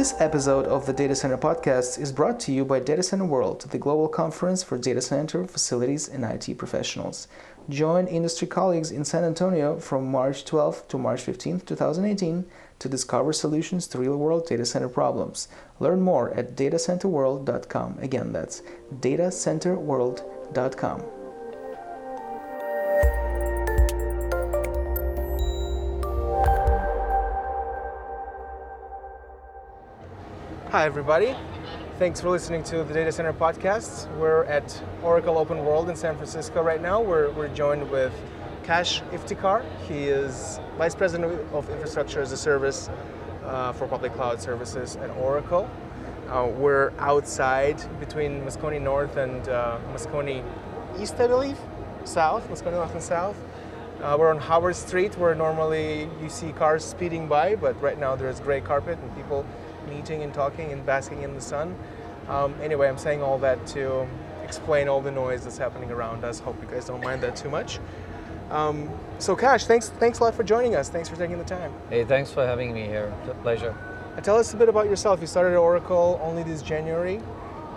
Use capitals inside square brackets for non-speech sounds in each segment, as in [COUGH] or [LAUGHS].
This episode of the Data Center Podcast is brought to you by Data Center World, the global conference for data center, facilities, and IT professionals. Join industry colleagues in San Antonio from March 12th to March 15th, 2018 to discover solutions to real-world data center problems. Learn more at datacenterworld.com. Again, that's datacenterworld.com. Hi, everybody. Thanks for listening to the Data Center Podcast. We're at Oracle Open World in San Francisco right now. We're, we're joined with Kash Iftikhar. He is Vice President of Infrastructure as a Service uh, for Public Cloud Services at Oracle. Uh, we're outside between Moscone North and uh, Moscone East, I believe, South, Moscone North and South. Uh, we're on Howard Street where normally you see cars speeding by, but right now there's gray carpet and people meeting and talking and basking in the sun. Um, anyway, I'm saying all that to explain all the noise that's happening around us. Hope you guys don't mind that too much. Um, so, Kash, thanks, thanks a lot for joining us. Thanks for taking the time. Hey, thanks for having me here. It's a pleasure. Uh, tell us a bit about yourself. You started at Oracle only this January.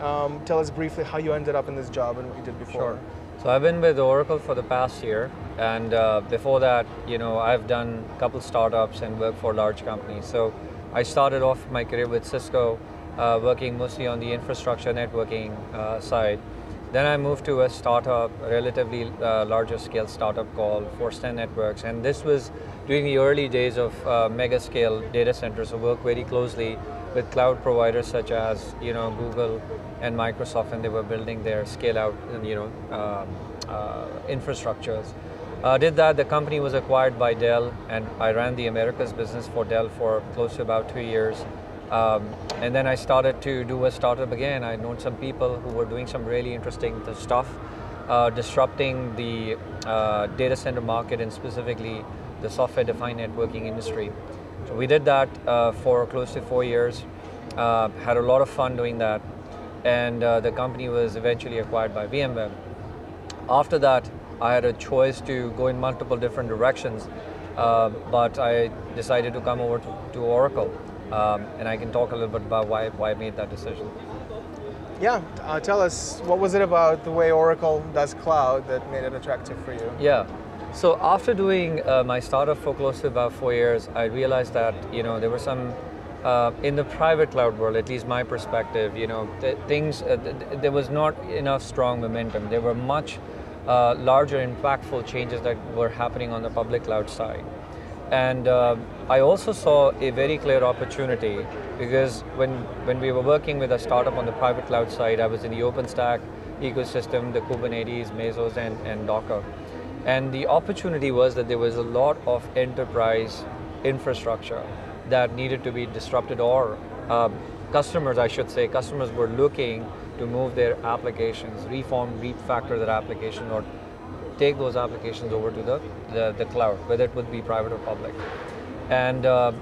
Um, tell us briefly how you ended up in this job and what you did before. Sure. So I've been with Oracle for the past year, and uh, before that, you know, I've done a couple startups and worked for large companies. So I started off my career with Cisco, uh, working mostly on the infrastructure networking uh, side. Then I moved to a startup, a relatively uh, larger scale startup called Force10 Networks, and this was during the early days of uh, mega scale data centers. I worked very closely with cloud providers such as you know Google and Microsoft, and they were building their scale out you know um, uh, infrastructures. Uh, did that. The company was acquired by Dell, and I ran the Americas business for Dell for close to about two years. Um, and then I started to do a startup again. I known some people who were doing some really interesting stuff, uh, disrupting the uh, data center market and specifically the software-defined networking industry. So we did that uh, for close to four years. Uh, had a lot of fun doing that, and uh, the company was eventually acquired by VMware. After that, I had a choice to go in multiple different directions, uh, but I decided to come over to, to Oracle, um, and I can talk a little bit about why, why I made that decision. Yeah, uh, tell us what was it about the way Oracle does cloud that made it attractive for you? Yeah. So after doing uh, my startup for close to about four years, I realized that you know there were some uh, in the private cloud world, at least my perspective, you know, th- things uh, th- there was not enough strong momentum. There were much uh, larger, impactful changes that were happening on the public cloud side. And uh, I also saw a very clear opportunity because when, when we were working with a startup on the private cloud side, I was in the OpenStack ecosystem, the Kubernetes, Mesos, and, and Docker. And the opportunity was that there was a lot of enterprise infrastructure that needed to be disrupted, or uh, customers, I should say, customers were looking to move their applications, reform, refactor their application, or take those applications over to the, the, the cloud, whether it would be private or public. And uh,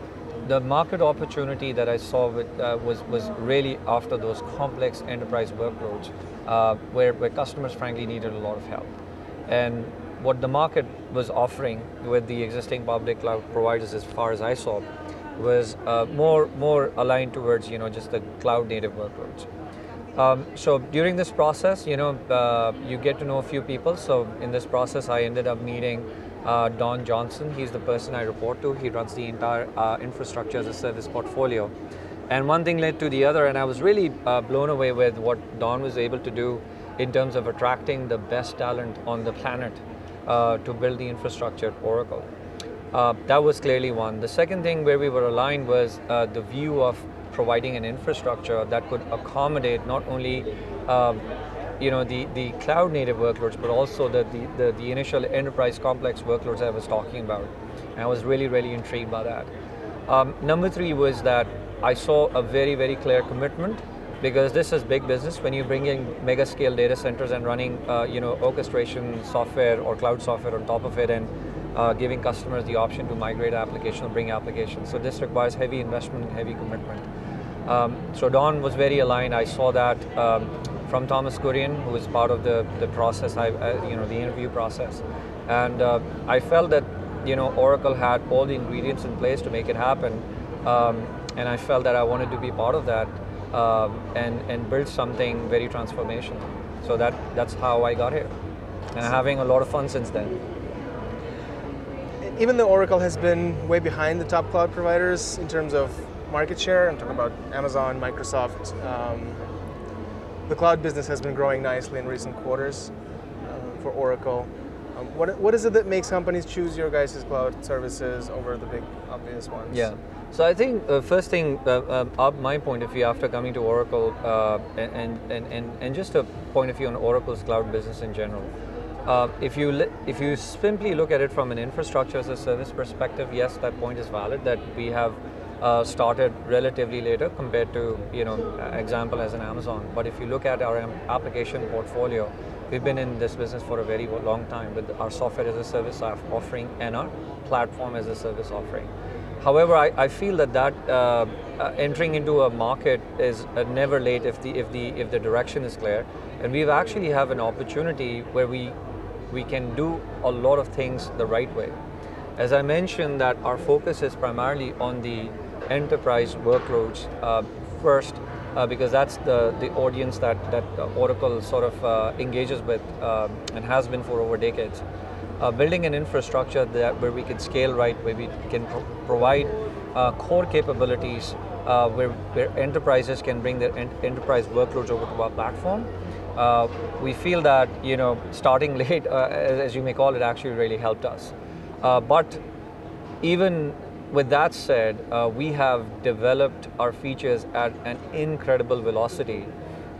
the market opportunity that I saw with, uh, was, was really after those complex enterprise workloads uh, where, where customers frankly needed a lot of help. And what the market was offering with the existing public cloud providers as far as I saw was uh, more, more aligned towards you know, just the cloud native workloads. Um, so during this process, you know, uh, you get to know a few people. So in this process, I ended up meeting uh, Don Johnson. He's the person I report to. He runs the entire uh, infrastructure as a service portfolio. And one thing led to the other, and I was really uh, blown away with what Don was able to do in terms of attracting the best talent on the planet uh, to build the infrastructure at Oracle. Uh, that was clearly one. The second thing where we were aligned was the view of providing an infrastructure that could accommodate not only um, you know the, the cloud native workloads but also the, the, the, the, initial enterprise complex workloads I was talking about. And I was really, really intrigued by that. Um, number three was that I saw a very, very clear commitment because this is big business when you bring in mega scale data centers and running uh, you know orchestration software or cloud software on top of it and uh, giving customers the option to migrate applications or bring applications. So this requires heavy investment and heavy commitment. Um, so Don was very aligned. I saw that um, from Thomas Kurian, who was part of the, the process, I, uh, you know, the interview process. And uh, I felt that, you know, Oracle had all the ingredients in place to make it happen. Um, and I felt that I wanted to be part of that um, and and build something very transformational. So that that's how I got here, and I'm having a lot of fun since then. Even though Oracle has been way behind the top cloud providers in terms of market share, I'm talking about Amazon, Microsoft. Um, the cloud business has been growing nicely in recent quarters uh, for Oracle. Um, what, what is it that makes companies choose your guys' cloud services over the big obvious ones? Yeah. So I think uh, first thing, uh, up my point of view after coming to Oracle, uh, and, and, and, and just a point of view on Oracle's cloud business in general. Uh, if you if you simply look at it from an infrastructure as a service perspective, yes, that point is valid. That we have uh, started relatively later compared to you know example as an Amazon. But if you look at our application portfolio, we've been in this business for a very long time with our software as a service offering and our platform as a service offering. However, I, I feel that that uh, uh, entering into a market is uh, never late if the if the if the direction is clear, and we actually have an opportunity where we we can do a lot of things the right way. As I mentioned, that our focus is primarily on the enterprise workloads uh, first, uh, because that's the, the audience that, that Oracle sort of uh, engages with um, and has been for over decades. Uh, building an infrastructure that where we can scale right, where we can pro- provide uh, core capabilities, uh, where, where enterprises can bring their en- enterprise workloads over to our platform. We feel that you know starting [LAUGHS] late, as, as, you may call it, actually really helped us. but even with that said, uh, we have developed our features at an incredible velocity.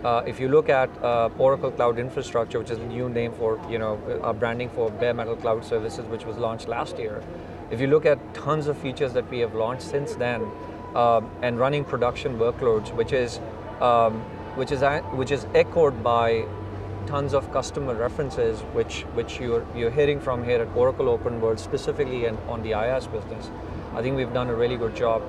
Uh, if you look at uh, Oracle Cloud Infrastructure, which is the new name for you know our branding for bare metal cloud services, which was launched last year, if you look at tons of features that we have launched since then, um, and running production workloads, which is um, which is which is echoed by tons of customer references, which which you're you're hearing from here at Oracle Open World specifically and on the IaaS business. I think we've done a really good job.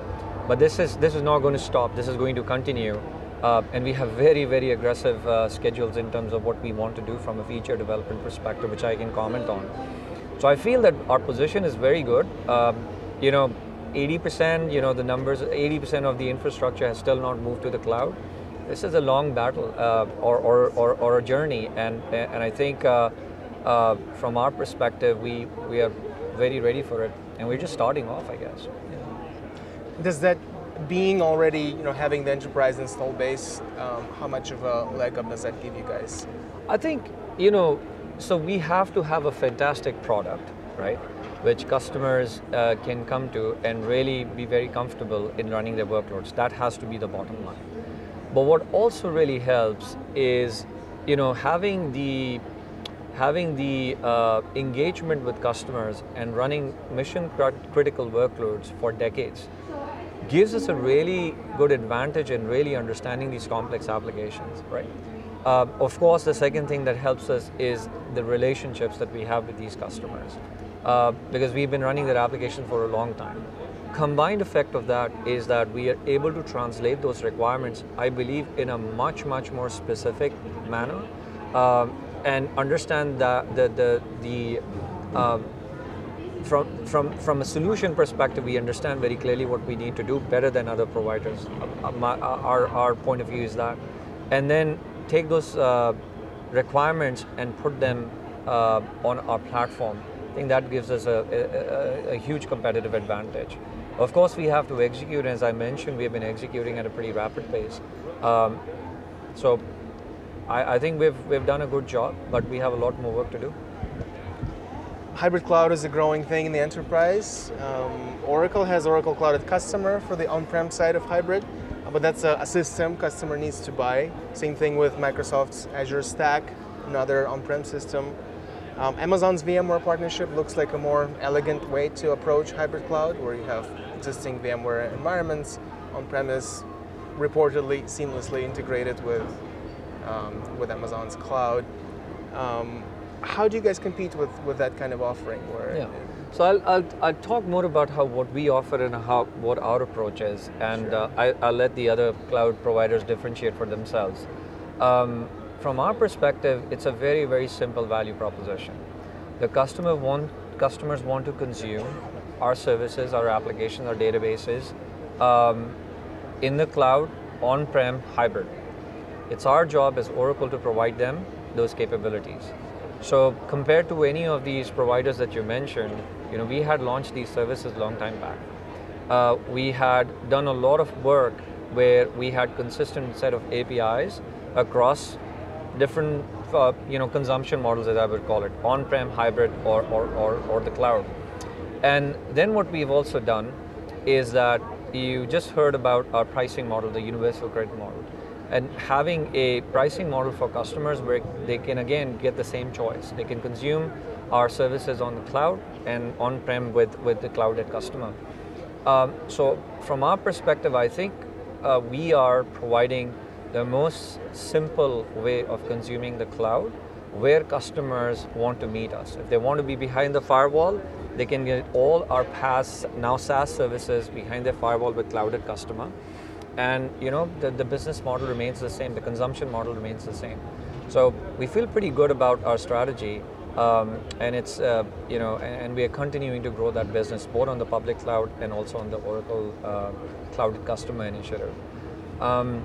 But this is this is not going to stop. This is going to continue. Uh, and we have very, very aggressive uh, schedules in terms of what we want to do from a feature development perspective, which I can comment on. So I feel that our position is very good. Um, you know, 80%, you know, the numbers, 80% of the infrastructure has still not moved to the cloud. This is a long battle uh, or, or, or, or, a journey. And, and I think uh, uh, from our perspective, we, we are very ready for it and we're just starting off, I guess. Yeah. Does that being already, you know, having the enterprise install base, um, how much of a leg up does that give you guys? I think, you know, so we have to have a fantastic product, right? Which customers uh, can come to and really be very comfortable in running their workloads. That has to be the bottom line. But what also really helps is, you know, having the having the uh, engagement with customers and running mission critical workloads for decades gives us a really good advantage in really understanding these complex applications, right? Uh, of course, the second thing that helps us is the relationships that we have with these customers, uh, because we've been running their application for a long time. Combined effect of that is that we are able to translate those requirements, I believe, in a much, much more specific manner. Um, and understand that the the the um, from from from a solution perspective, we understand very clearly what we need to do better than other providers. Uh, uh uh, our our point of view is that, and then take those uh, requirements and put them uh, on our platform. I think that gives us a, a, a, huge competitive advantage. Of course, we have to execute. As I mentioned, we have been executing at a pretty rapid pace. Um, so I, I think we've, we've done a good job, but we have a lot more work to do. Hybrid cloud is a growing thing in the enterprise. Um, Oracle has Oracle Cloud Customer for the on-prem side of hybrid, but that's a, a, system customer needs to buy. Same thing with Microsoft's Azure Stack, another on-prem system. Um, Amazon's VMware partnership looks like a more elegant way to approach hybrid cloud, where you have existing VMware environments on-premise, reportedly seamlessly integrated with um, with Amazon's cloud. Um, how do you guys compete with, with that kind of offering? Where yeah. So I'll, I'll, I'll, talk more about how what we offer and how what our approach is, and sure. uh, I, will let the other cloud providers differentiate for themselves. Um, from our perspective, it's a very very simple value proposition. The customer want customers want to consume our services, our applications, our databases um, in the cloud, on-prem, hybrid. It's our job as Oracle to provide them those capabilities. So compared to any of these providers that you mentioned, you know, we had launched these services long time back. Uh, we had done a lot of work where we had consistent set of APIs across different uh, you know, consumption models, as I would call it, on-prem, hybrid, or, or, or, or the cloud. And then what we've also done is that you just heard about our pricing model, the universal credit model. And having a pricing model for customers where they can again get the same choice. They can consume our services on the cloud and on-prem with, with the cloud at customer. Um, so from our perspective, I think uh, we are providing the most simple way of consuming the cloud where customers want to meet us. If they want to be behind the firewall, they can get all our past, now SaaS services behind their firewall with cloud at customer. And you know, the, the business model remains the same, the consumption model remains the same. So we feel pretty good about our strategy um, and it's uh, you know and, and, we are continuing to grow that business both on the public cloud and also on the Oracle uh, Cloud Customer Initiative. Um,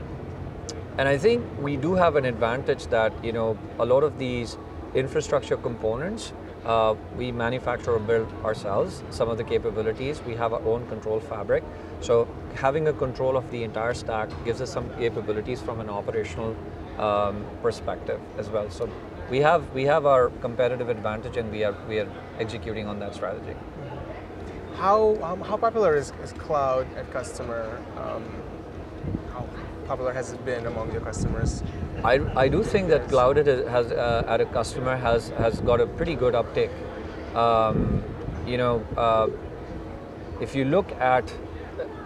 and I think we do have an advantage that you know a lot of these infrastructure components uh, we manufacture or build ourselves. Some of the capabilities we have our own control fabric. So having a control of the entire stack gives us some capabilities from an operational um, perspective as well. So we have we have our competitive advantage, and we are we are executing on that strategy. How um, how popular is, is cloud at customer? Um, how popular has it been among your customers? I, I do think that cloud has uh, at a customer has has got a pretty good uptake. Um, you know, uh, if you look at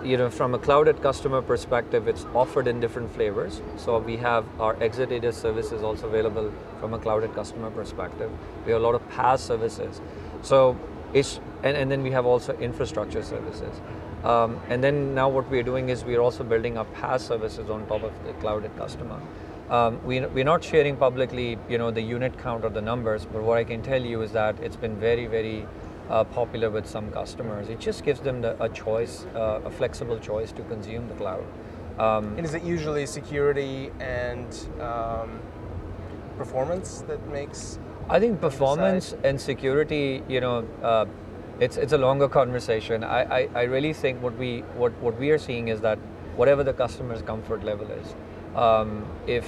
you know, from a cloud at customer perspective, it's offered in different flavors. So we have our Exadata services also available from a cloud at customer perspective. We have a lot of PaaS services. So it's, and, and then we have also infrastructure services. Um, and then now what we're doing is we're also building up PaaS services on top of the cloud at customer. Um, we, we're not sharing publicly, you know, the unit count or the numbers, but what I can tell you is that it's been very, very uh, popular with some customers. It just gives them the, a choice, uh, a flexible choice to consume the cloud. Um, and is it usually security and um, performance that makes? I think performance and security, you know, uh, it's it's a longer conversation. I, I, I, really think what we what, what we are seeing is that whatever the customer's comfort level is, um, if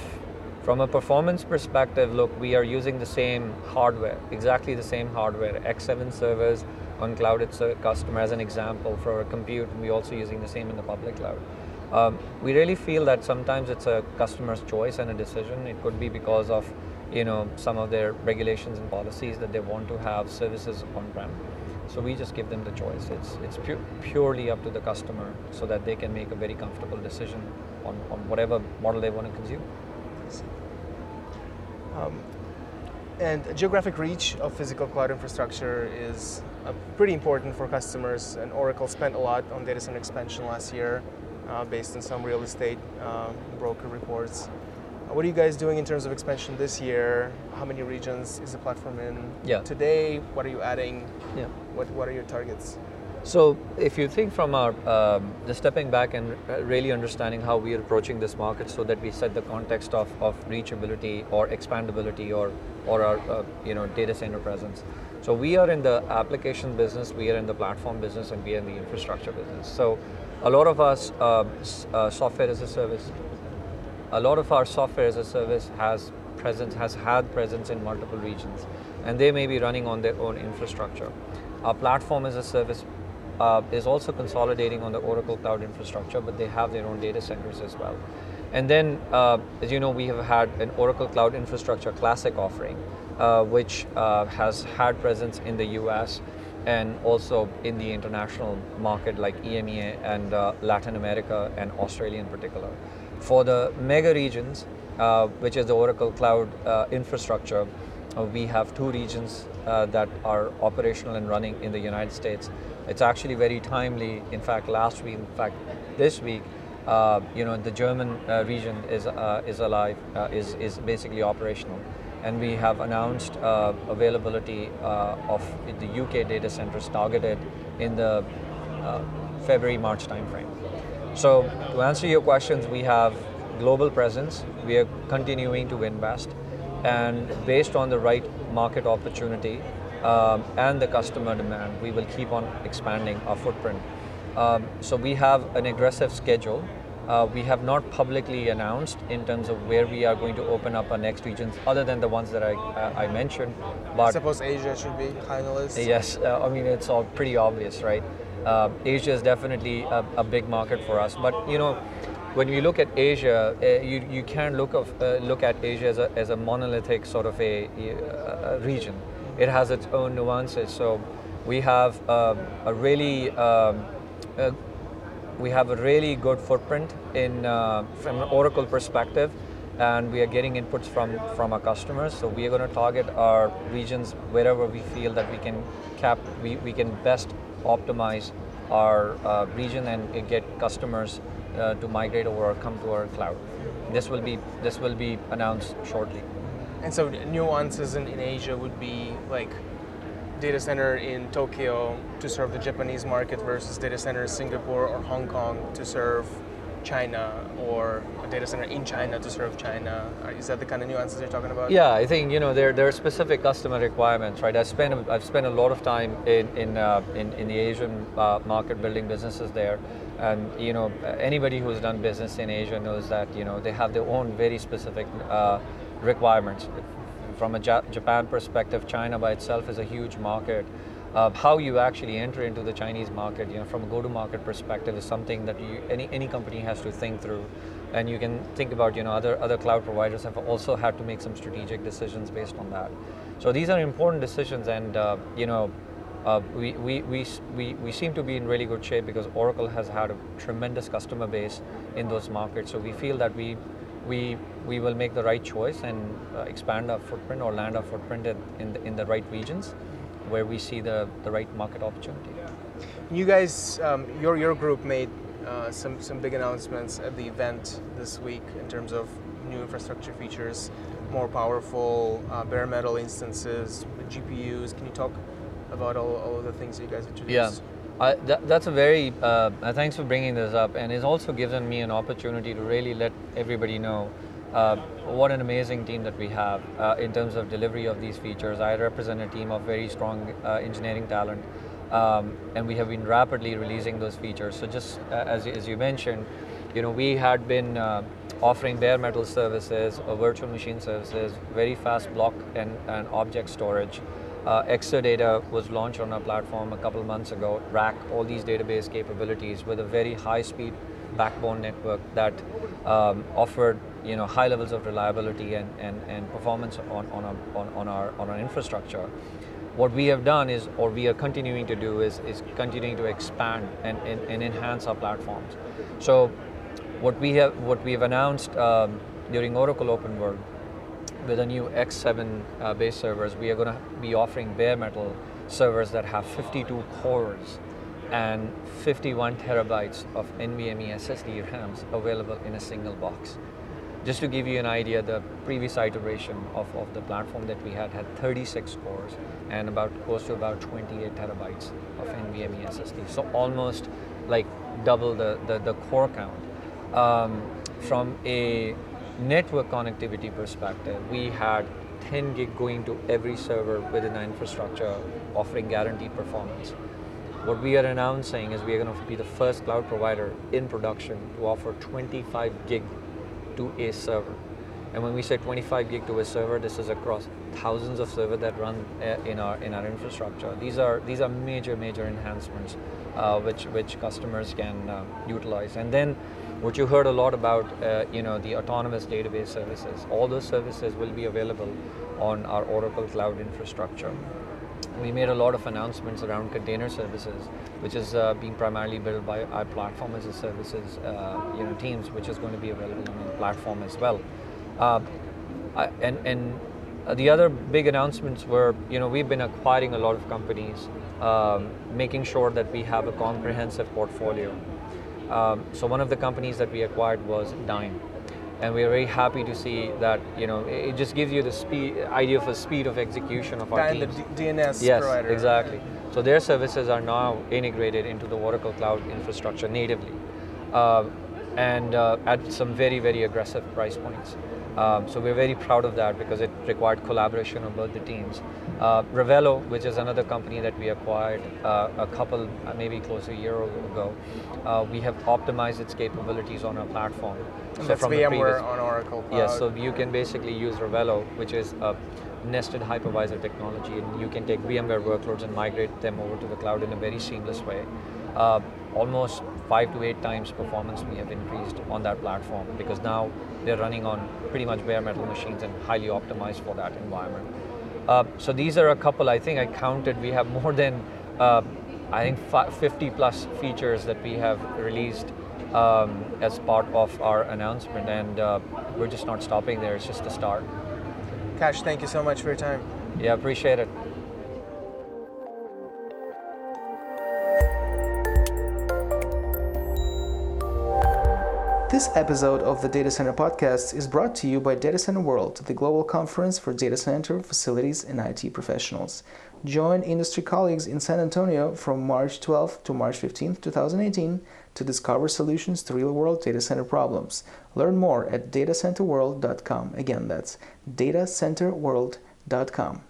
from a performance perspective, look, we are using the same hardware, exactly the same hardware, X7 servers on cloud it's a customer as an example for compute, and we're also using the same in the public cloud. Um, we really feel that sometimes it's a customer's choice and a decision. It could be because of you know some of their regulations and policies that they want to have services on-prem. So we just give them the choice. It's it's pu purely up to the customer so that they can make a very comfortable decision on, on whatever model they want to consume. Um, and geographic reach of physical cloud infrastructure is uh, pretty important for customers. And Oracle spent a lot on data center expansion last year, uh, based on some real estate uh, broker reports. Uh, what are you guys doing in terms of expansion this year? How many regions is the platform in yeah. today? What are you adding? Yeah. What What are your targets? So if you think from our, um, just stepping back and really understanding how we are approaching this market so that we set the context of, of reachability or expandability or, or our uh, you know, data center presence. So we are in the application business, we are in the platform business, and we are in the infrastructure business. So a lot of us, uh, uh, software as a service, a lot of our software as a service has presence, has had presence in multiple regions, and they may be running on their own infrastructure. Our platform as a service uh, is also consolidating on the Oracle Cloud infrastructure, but they have their own data centers as well. And then, uh, as you know, we have had an Oracle Cloud Infrastructure Classic offering, uh, which uh, has had presence in the US and also in the international market like EMEA and uh, Latin America and Australia in particular. For the mega regions, uh, which is the Oracle Cloud Infrastructure, we have two regions that are operational and running in the United States it's actually very timely. In fact, last week, in fact, this week, uh, you know, the German uh, region is uh, is alive, uh, is is basically operational, and we have announced uh, availability uh, of the UK data centers targeted in the February March timeframe. So to answer your questions, we have global presence. We are continuing to invest, and based on the right market opportunity um, and the customer demand, we will keep on expanding our footprint. Um, so we have an aggressive schedule. Uh, we have not publicly announced in terms of where we are going to open up our next regions, other than the ones that I, uh, I mentioned. But I suppose Asia should be high on the list. Yes, uh, I mean it's all pretty obvious, right? Uh, Asia is definitely a, a big market for us, but you know, when you look at Asia, uh, you, you can't look of uh, look at Asia as a, as a monolithic sort of a, a, a region. It has its own nuances. So we have um, a really um, uh, we have a really good footprint in uh, from an Oracle perspective, and we are getting inputs from from our customers. So we are going to target our regions wherever we feel that we can cap we, we can best optimize our uh, region and get customers uh, to migrate over or come to our cloud. This will be this will be announced shortly. And so nuances in, in Asia would be like data center in Tokyo to serve the Japanese market versus data center in Singapore or Hong Kong to serve China or a data center in China to serve China. Is that the kind of nuances you're talking about? Yeah, I think you know there there are specific customer requirements, right? I spent I've spent a lot of time in in uh, in, in the Asian uh, market building businesses there, and you know anybody who's done business in Asia knows that you know they have their own very specific uh, requirements. From a Japan perspective, China by itself is a huge market. Uh, how you actually enter into the Chinese market, you know, from a go-to-market perspective, is something that you, any any company has to think through, and you can think about, you know, other other cloud providers have also had to make some strategic decisions based on that. So these are important decisions, and uh, you know, uh, we, we, we, we, we seem to be in really good shape because Oracle has had a tremendous customer base in those markets. So we feel that we we we will make the right choice and uh, expand our footprint or land our footprint in, in the, in the right regions where we see the, the right market opportunity. You guys, um, your your group made uh, some some big announcements at the event this week in terms of new infrastructure features, more powerful uh, bare metal instances, GPUs. Can you talk about all, all of the things you guys introduced? Yeah, I, that, that's a very, uh, uh, thanks for bringing this up, and it's also given me an opportunity to really let everybody know uh, what an amazing team that we have uh, in terms of delivery of these features. I represent a team of very strong uh, engineering talent, um, and we have been rapidly releasing those features. So just uh, as, as you mentioned, you know, we had been offering bare metal services, virtual machine services, very fast block and, and object storage. Uh, Exadata was launched on our platform a couple months ago, rack all these database capabilities with a very high speed backbone network that um, offered you know, high levels of reliability and, and, and performance on, on, our, on, on, our, on our infrastructure. What we have done is, or we are continuing to do, is, is continuing to expand and, and, and enhance our platforms. So what we have, what we have announced um, during Oracle Open World with the new X7 uh, base servers, we are going to be offering bare metal servers that have 52 cores and 51 terabytes of NVMe SSD RAMs available in a single box. Just to give you an idea, the previous iteration of, of the platform that we had had 36 cores and about close to about 28 terabytes of NVMe SSD. So almost like double the, the, the core count. Um, from a network connectivity perspective, we had 10 gig going to every server within our infrastructure, offering guaranteed performance. What we are announcing is we are going to be the first cloud provider in production to offer 25 gig to a server. And when we say 25 gig to a server, this is across thousands of servers that run uh, in our in our infrastructure. These are these are major major enhancements uh, which which customers can uh, utilize. And then what you heard a lot about, uh, you know, the autonomous database services. All those services will be available on our Oracle Cloud infrastructure. We made a lot of announcements around container services, which is uh, being primarily built by our platform as a services, uh, you know, teams, which is going to be available on the platform as well. Uh, and and the other big announcements were, you know, we've been acquiring a lot of companies, um, making sure that we have a comprehensive portfolio. Um, so one of the companies that we acquired was Dyn, and we are very happy to see that you know it just gives you the speed idea of a speed of execution of our And the. D- DNS yes, provider. exactly. So their services are now integrated into the Oracle Cloud infrastructure natively. uh, and uh, at some very, very aggressive price points. Um, so we're very proud of that because it required collaboration on both the teams. Uh, Ravello, which is another company that we acquired uh, a couple, uh, maybe close to a year ago, uh, we have optimized its capabilities on our platform. And that's the VMware previous- on Oracle Cloud. Yes, so you can basically use Ravello, which is a nested hypervisor technology, and you can take VMware workloads and migrate them over to the cloud in a very seamless way. Uh, almost five to eight times performance we have increased on that platform because now they're running on pretty much bare metal machines and highly optimized for that environment. Uh, so these are a couple. I think I counted. We have more than uh, I think fi- 50 plus features that we have released um, as part of our announcement, and uh, we're just not stopping there. It's just the start. Kash, thank you so much for your time. Yeah, appreciate it. This episode of the Data Center Podcast is brought to you by Data Center World, the global conference for data center, facilities, and IT professionals. Join industry colleagues in San Antonio from March 12th to March 15th, 2018, to discover solutions to real world data center problems. Learn more at datacenterworld.com. Again, that's datacenterworld.com.